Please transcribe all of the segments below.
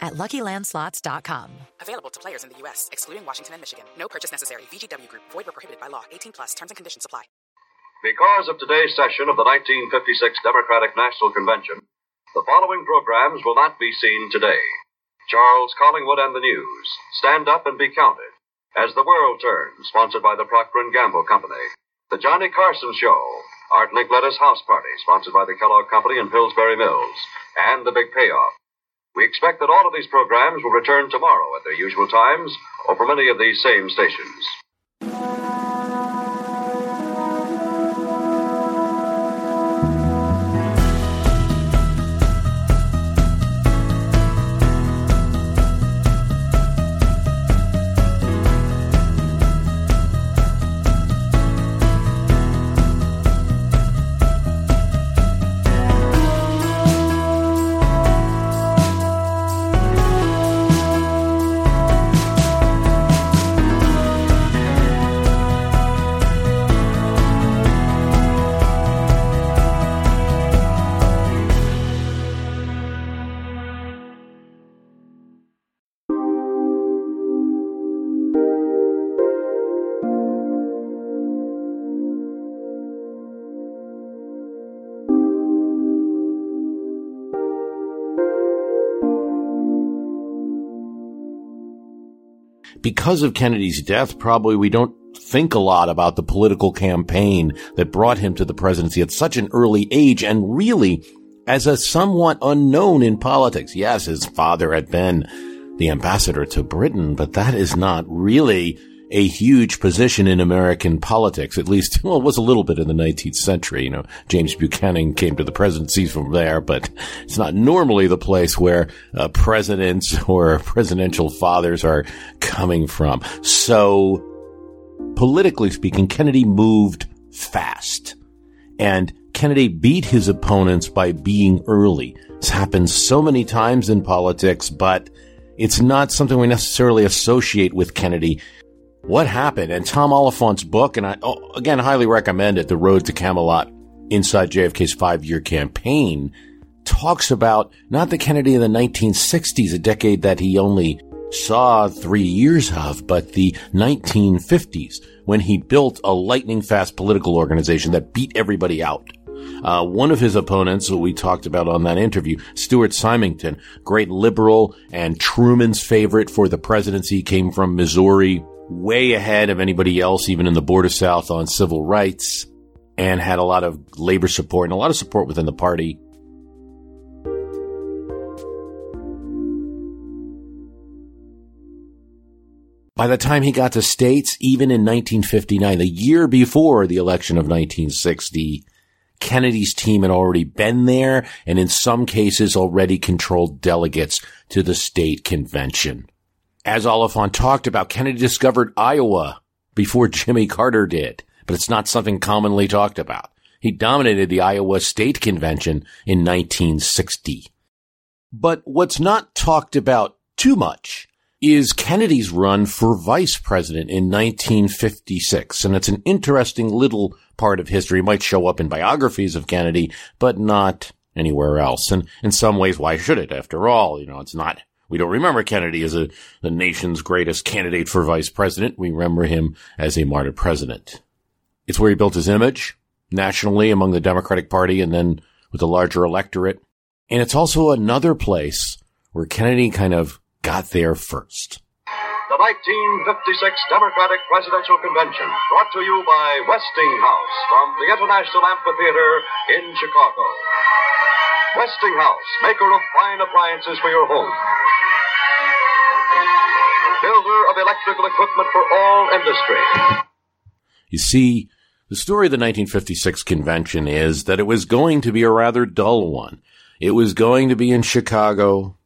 at LuckyLandSlots.com. Available to players in the U.S., excluding Washington and Michigan. No purchase necessary. VGW Group. Void where prohibited by law. 18 plus. Terms and conditions apply. Because of today's session of the 1956 Democratic National Convention, the following programs will not be seen today. Charles Collingwood and the News. Stand up and be counted. As the World Turns, sponsored by the Procter & Gamble Company. The Johnny Carson Show. Art Linkletter's House Party, sponsored by the Kellogg Company and Pillsbury Mills. And The Big Payoff. We expect that all of these programs will return tomorrow at their usual times over many of these same stations. Because of Kennedy's death, probably we don't think a lot about the political campaign that brought him to the presidency at such an early age and really as a somewhat unknown in politics. Yes, his father had been the ambassador to Britain, but that is not really a huge position in American politics, at least, well, it was a little bit in the 19th century. You know, James Buchanan came to the presidency from there, but it's not normally the place where uh, presidents or presidential fathers are coming from. So, politically speaking, Kennedy moved fast. And Kennedy beat his opponents by being early. This happens so many times in politics, but it's not something we necessarily associate with Kennedy what happened. And Tom Oliphant's book, and I, oh, again, highly recommend it, The Road to Camelot, Inside JFK's Five Year Campaign, talks about not the Kennedy of the 1960s, a decade that he only saw three years of, but the 1950s, when he built a lightning fast political organization that beat everybody out. Uh, one of his opponents, who we talked about on that interview, Stuart Symington, great liberal and Truman's favorite for the presidency, came from Missouri, way ahead of anybody else, even in the border South on civil rights and had a lot of labor support and a lot of support within the party. By the time he got to states, even in 1959, the year before the election of 1960, Kennedy's team had already been there and in some cases already controlled delegates to the state convention as Oliphant talked about, Kennedy discovered Iowa before Jimmy Carter did, but it's not something commonly talked about. He dominated the Iowa State Convention in 1960. But what's not talked about too much is Kennedy's run for vice president in 1956. And it's an interesting little part of history. It might show up in biographies of Kennedy, but not anywhere else. And in some ways, why should it? After all, you know, it's not we don't remember Kennedy as a, the nation's greatest candidate for vice president. We remember him as a martyr president. It's where he built his image nationally among the Democratic Party and then with a larger electorate. And it's also another place where Kennedy kind of got there first. The 1956 Democratic Presidential Convention, brought to you by Westinghouse from the International Amphitheater in Chicago. Westinghouse, maker of fine appliances for your home of electrical equipment for all industry. You see, the story of the 1956 convention is that it was going to be a rather dull one. It was going to be in Chicago.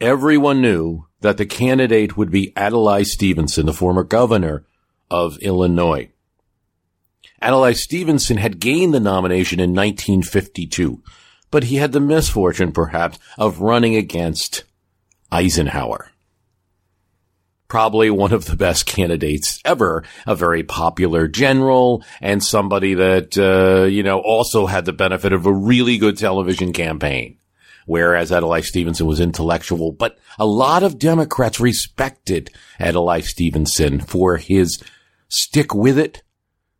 Everyone knew that the candidate would be Adlai Stevenson, the former governor of Illinois. Adlai Stevenson had gained the nomination in 1952, but he had the misfortune, perhaps, of running against Eisenhower. Probably one of the best candidates ever, a very popular general and somebody that, uh, you know, also had the benefit of a really good television campaign. Whereas Adlai Stevenson was intellectual, but a lot of Democrats respected Adlai Stevenson for his stick with it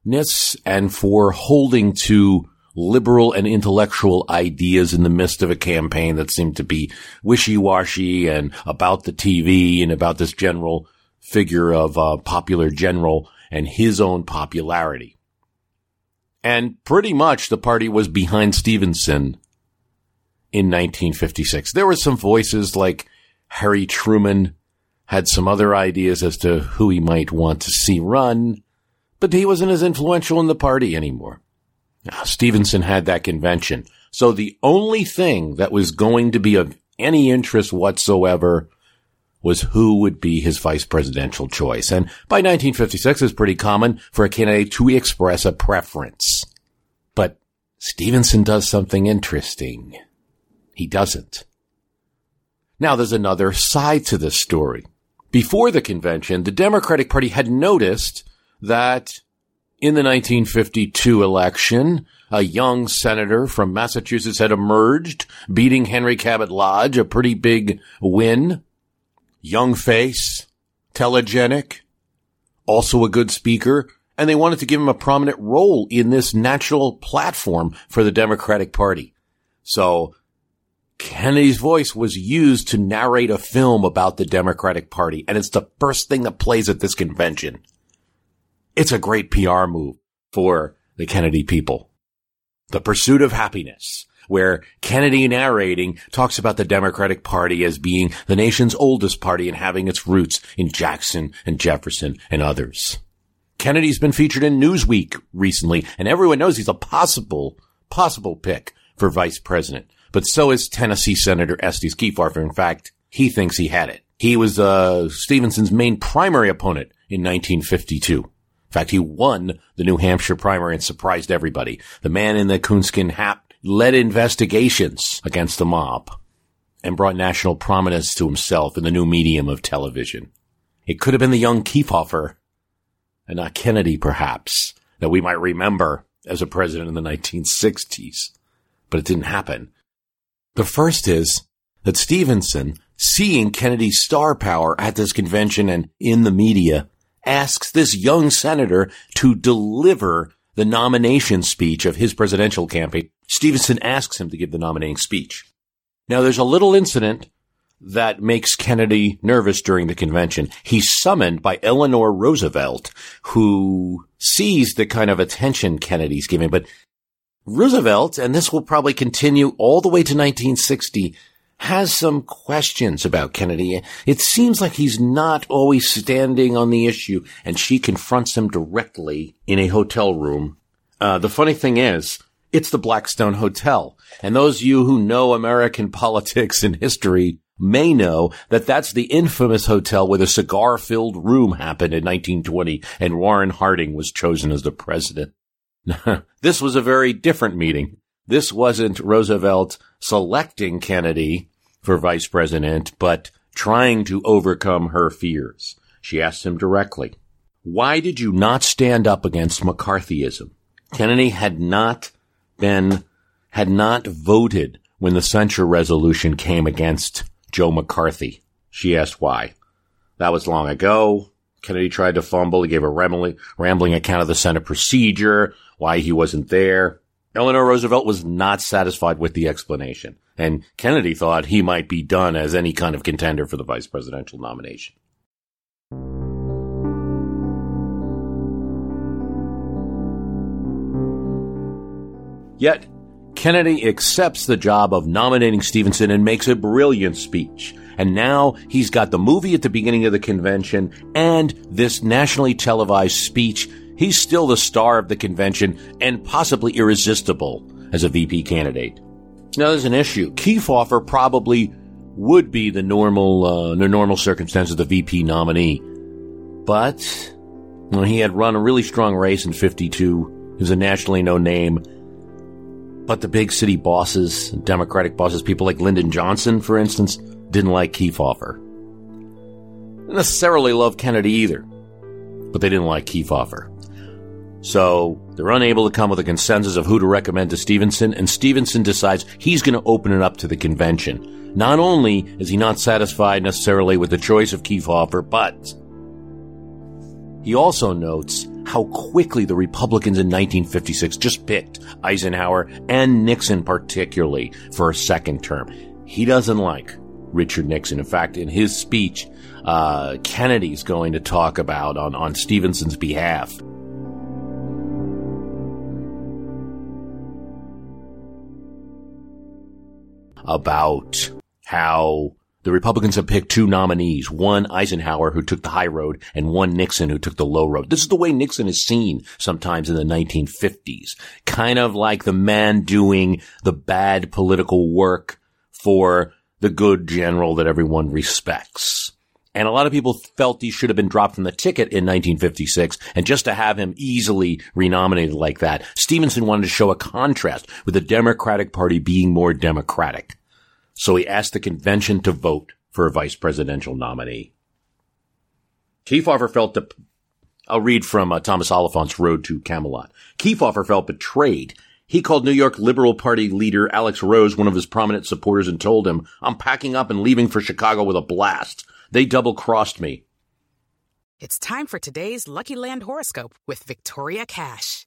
ness and for holding to liberal and intellectual ideas in the midst of a campaign that seemed to be wishy-washy and about the TV and about this general figure of a uh, popular general and his own popularity. And pretty much the party was behind Stevenson in 1956. There were some voices like Harry Truman had some other ideas as to who he might want to see run, but he wasn't as influential in the party anymore. Now, Stevenson had that convention. So the only thing that was going to be of any interest whatsoever was who would be his vice presidential choice. And by 1956, it's pretty common for a candidate to express a preference. But Stevenson does something interesting. He doesn't. Now there's another side to this story. Before the convention, the Democratic Party had noticed that in the 1952 election, a young senator from Massachusetts had emerged, beating Henry Cabot Lodge, a pretty big win. Young face, telegenic, also a good speaker, and they wanted to give him a prominent role in this natural platform for the Democratic Party. So Kennedy's voice was used to narrate a film about the Democratic Party, and it's the first thing that plays at this convention. It's a great PR move for the Kennedy people. The Pursuit of Happiness, where Kennedy narrating talks about the Democratic Party as being the nation's oldest party and having its roots in Jackson and Jefferson and others. Kennedy's been featured in Newsweek recently, and everyone knows he's a possible, possible pick for vice president. But so is Tennessee Senator Estes Kefauver. In fact, he thinks he had it. He was uh, Stevenson's main primary opponent in 1952. In fact, he won the New Hampshire primary and surprised everybody. The man in the coonskin hat led investigations against the mob and brought national prominence to himself in the new medium of television. It could have been the young Kefauver and not Kennedy, perhaps, that we might remember as a president in the 1960s. But it didn't happen. The first is that Stevenson, seeing Kennedy's star power at this convention and in the media, asks this young senator to deliver the nomination speech of his presidential campaign. Stevenson asks him to give the nominating speech. Now there's a little incident that makes Kennedy nervous during the convention. He's summoned by Eleanor Roosevelt, who sees the kind of attention Kennedy's giving, but Roosevelt, and this will probably continue all the way to 1960, has some questions about Kennedy. It seems like he's not always standing on the issue, and she confronts him directly in a hotel room. Uh, the funny thing is, it's the Blackstone Hotel. And those of you who know American politics and history may know that that's the infamous hotel where the cigar filled room happened in 1920 and Warren Harding was chosen as the president. this was a very different meeting. This wasn't Roosevelt selecting Kennedy for vice president, but trying to overcome her fears. She asked him directly, why did you not stand up against McCarthyism? Kennedy had not been, had not voted when the censure resolution came against Joe McCarthy. She asked why. That was long ago. Kennedy tried to fumble. He gave a rambling, rambling account of the Senate procedure, why he wasn't there. Eleanor Roosevelt was not satisfied with the explanation, and Kennedy thought he might be done as any kind of contender for the vice presidential nomination. Yet, Kennedy accepts the job of nominating Stevenson and makes a brilliant speech. And now he's got the movie at the beginning of the convention and this nationally televised speech he's still the star of the convention and possibly irresistible as a VP candidate. Now there's an issue. Kefauver probably would be the normal, uh, the normal circumstances of the VP nominee. But, he had run a really strong race in 52. He was a nationally known name. But the big city bosses, Democratic bosses, people like Lyndon Johnson, for instance, didn't like Kefauver. Didn't necessarily love Kennedy either, but they didn't like Kefauver. So they're unable to come with a consensus of who to recommend to Stevenson, and Stevenson decides he's going to open it up to the convention. Not only is he not satisfied necessarily with the choice of Kefauver, but he also notes how quickly the Republicans in 1956 just picked Eisenhower and Nixon particularly for a second term. He doesn't like Richard Nixon. In fact, in his speech, uh, Kennedy's going to talk about on, on Stevenson's behalf. About how the Republicans have picked two nominees, one Eisenhower who took the high road and one Nixon who took the low road. This is the way Nixon is seen sometimes in the 1950s. Kind of like the man doing the bad political work for the good general that everyone respects. And a lot of people felt he should have been dropped from the ticket in 1956. And just to have him easily renominated like that, Stevenson wanted to show a contrast with the Democratic Party being more democratic. So he asked the convention to vote for a vice presidential nominee. Kefauver felt that, I'll read from uh, Thomas Oliphant's Road to Camelot. Kefauver felt betrayed. He called New York Liberal Party leader Alex Rose one of his prominent supporters and told him, I'm packing up and leaving for Chicago with a blast. They double crossed me. It's time for today's Lucky Land horoscope with Victoria Cash.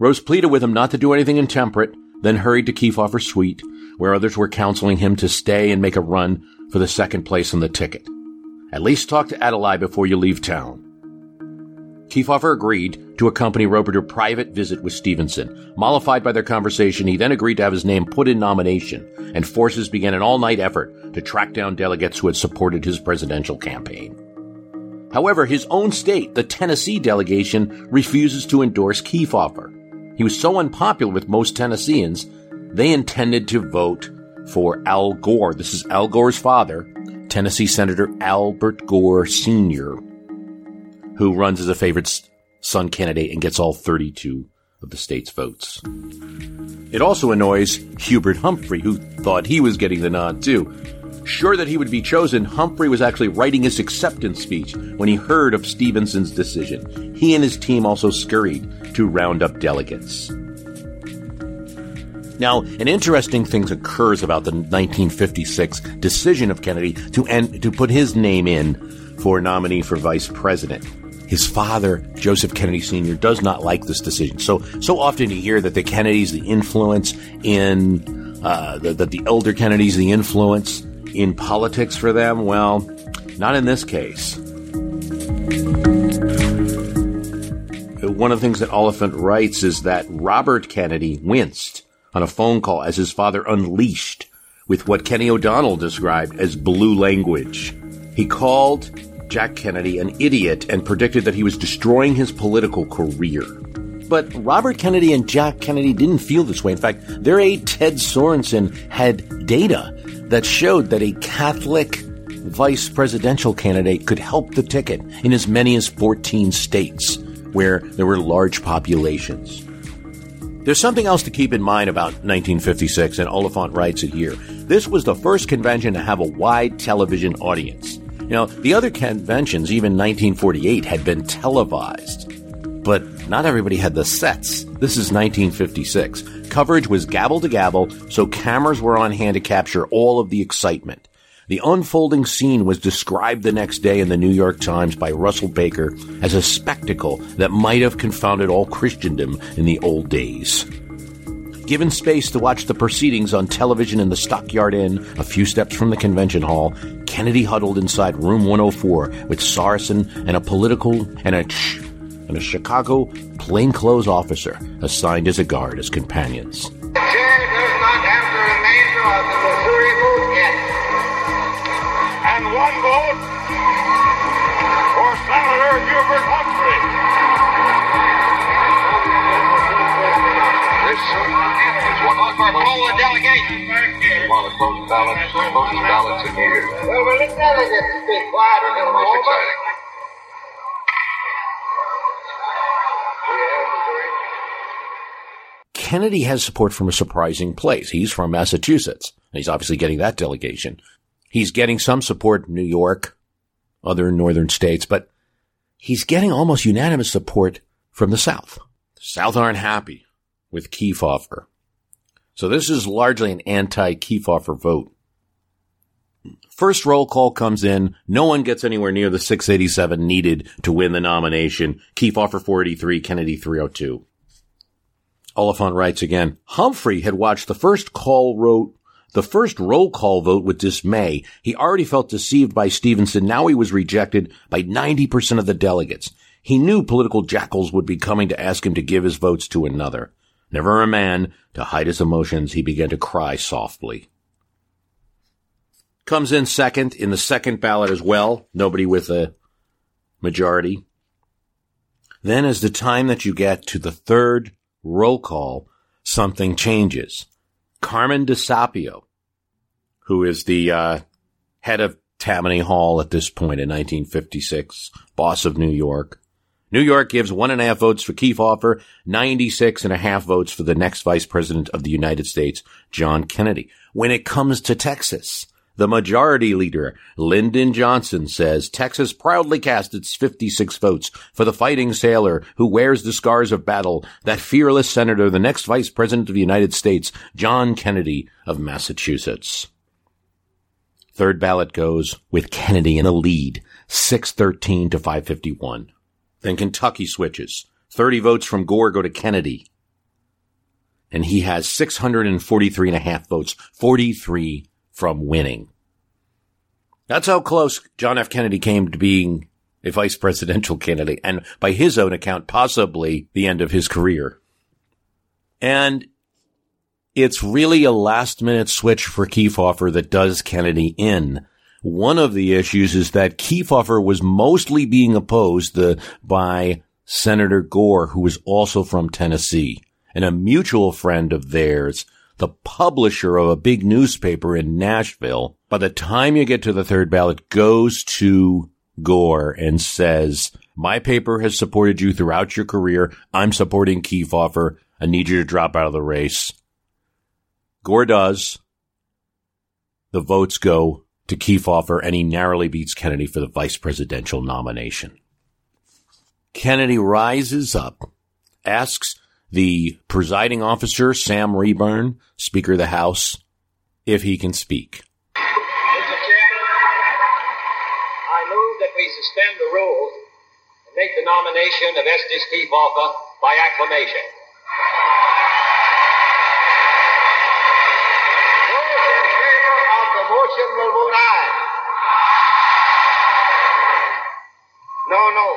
Rose pleaded with him not to do anything intemperate, then hurried to Kefauver's suite, where others were counseling him to stay and make a run for the second place on the ticket. At least talk to Adlai before you leave town. Kefauver agreed to accompany Roper to a private visit with Stevenson. Mollified by their conversation, he then agreed to have his name put in nomination, and forces began an all-night effort to track down delegates who had supported his presidential campaign. However, his own state, the Tennessee delegation, refuses to endorse Kefauver. He was so unpopular with most Tennesseans, they intended to vote for Al Gore. This is Al Gore's father, Tennessee Senator Albert Gore Sr., who runs as a favorite son candidate and gets all 32 of the state's votes. It also annoys Hubert Humphrey, who thought he was getting the nod too. Sure that he would be chosen, Humphrey was actually writing his acceptance speech when he heard of Stevenson's decision. He and his team also scurried to round up delegates. Now, an interesting thing occurs about the 1956 decision of Kennedy to end, to put his name in for a nominee for vice president. His father, Joseph Kennedy Sr., does not like this decision. So, so often you hear that the Kennedys, the influence in, uh, that the, the elder Kennedys, the influence in politics for them. Well, not in this case. One of the things that Oliphant writes is that Robert Kennedy winced on a phone call as his father unleashed with what Kenny O'Donnell described as blue language. He called Jack Kennedy an idiot and predicted that he was destroying his political career. But Robert Kennedy and Jack Kennedy didn't feel this way. In fact, their aide Ted Sorensen had data that showed that a Catholic vice presidential candidate could help the ticket in as many as 14 states where there were large populations. There's something else to keep in mind about 1956, and Oliphant writes it here. This was the first convention to have a wide television audience. You know, the other conventions, even 1948, had been televised. But not everybody had the sets. This is 1956. Coverage was gavel to gavel, so cameras were on hand to capture all of the excitement. The unfolding scene was described the next day in the New York Times by Russell Baker as a spectacle that might have confounded all Christendom in the old days. Given space to watch the proceedings on television in the Stockyard Inn, a few steps from the convention hall, Kennedy huddled inside room 104 with Sorensen and a political and a ch- and a Chicago plainclothes officer assigned as a guard as companions. The chair does not have the remainder of the Missouri vote yet. And one vote for Senator Hubert Humphrey. This is one of the For all the delegations. one of the closest ballots, closest ballots in years. Well, will the delegates be quiet a little Most exciting. Kennedy has support from a surprising place. He's from Massachusetts. And he's obviously getting that delegation. He's getting some support in New York, other northern states, but he's getting almost unanimous support from the South. The South aren't happy with Kefauver. So this is largely an anti-Kefauver vote. First roll call comes in. No one gets anywhere near the 687 needed to win the nomination. Kefauver 483, Kennedy 302. Oliphant writes again, Humphrey had watched the first call wrote the first roll call vote with dismay. He already felt deceived by Stevenson. Now he was rejected by 90% of the delegates. He knew political jackals would be coming to ask him to give his votes to another. Never a man to hide his emotions, he began to cry softly. Comes in second in the second ballot as well. Nobody with a majority. Then as the time that you get to the third roll call, something changes. Carmen DeSapio, who is the uh, head of Tammany Hall at this point in 1956, boss of New York. New York gives one and a half votes for Kefauver, 96 and a half votes for the next vice president of the United States, John Kennedy. When it comes to Texas, the majority leader, Lyndon Johnson, says Texas proudly cast its 56 votes for the fighting sailor who wears the scars of battle, that fearless senator, the next vice president of the United States, John Kennedy of Massachusetts. Third ballot goes with Kennedy in a lead, 613 to 551. Then Kentucky switches. 30 votes from Gore go to Kennedy. And he has 643 and a half votes, 43 from winning. That's how close John F. Kennedy came to being a vice presidential candidate, and by his own account, possibly the end of his career. And it's really a last minute switch for Kefauver that does Kennedy in. One of the issues is that Kefauver was mostly being opposed the, by Senator Gore, who was also from Tennessee, and a mutual friend of theirs, the publisher of a big newspaper in Nashville. By the time you get to the third ballot, goes to Gore and says, my paper has supported you throughout your career. I'm supporting Kefauver. I need you to drop out of the race. Gore does. The votes go to Kefauver and he narrowly beats Kennedy for the vice presidential nomination. Kennedy rises up, asks the presiding officer, Sam Rayburn, Speaker of the House, if he can speak. Mr. Chairman, I move that we suspend the rules and make the nomination of Estes Kefauver by acclamation. The motion will. No, no.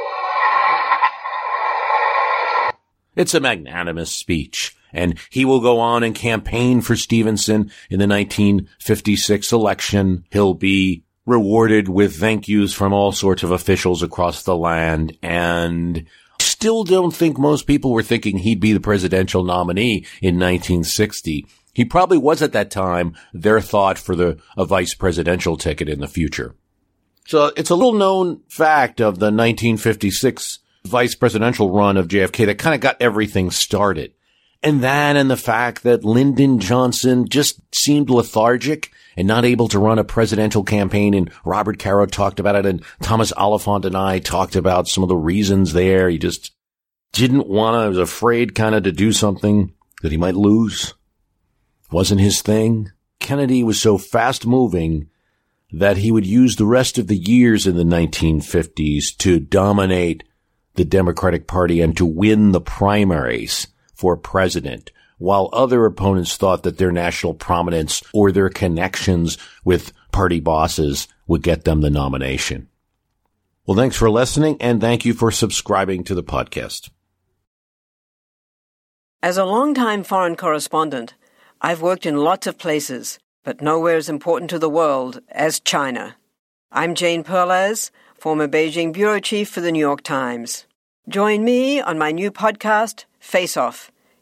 It's a magnanimous speech, and he will go on and campaign for Stevenson in the 1956 election. He'll be rewarded with thank yous from all sorts of officials across the land, and still don't think most people were thinking he'd be the presidential nominee in 1960. He probably was at that time their thought for the a vice presidential ticket in the future. So it's a little known fact of the 1956 vice presidential run of JFK that kind of got everything started. And that and the fact that Lyndon Johnson just seemed lethargic and not able to run a presidential campaign. And Robert Caro talked about it and Thomas Oliphant and I talked about some of the reasons there. He just didn't want to, was afraid kind of to do something that he might lose. Wasn't his thing. Kennedy was so fast moving that he would use the rest of the years in the 1950s to dominate the Democratic Party and to win the primaries for president, while other opponents thought that their national prominence or their connections with party bosses would get them the nomination. Well, thanks for listening and thank you for subscribing to the podcast. As a longtime foreign correspondent, I've worked in lots of places, but nowhere as important to the world as China. I'm Jane Perlez, former Beijing bureau chief for the New York Times. Join me on my new podcast, Face Off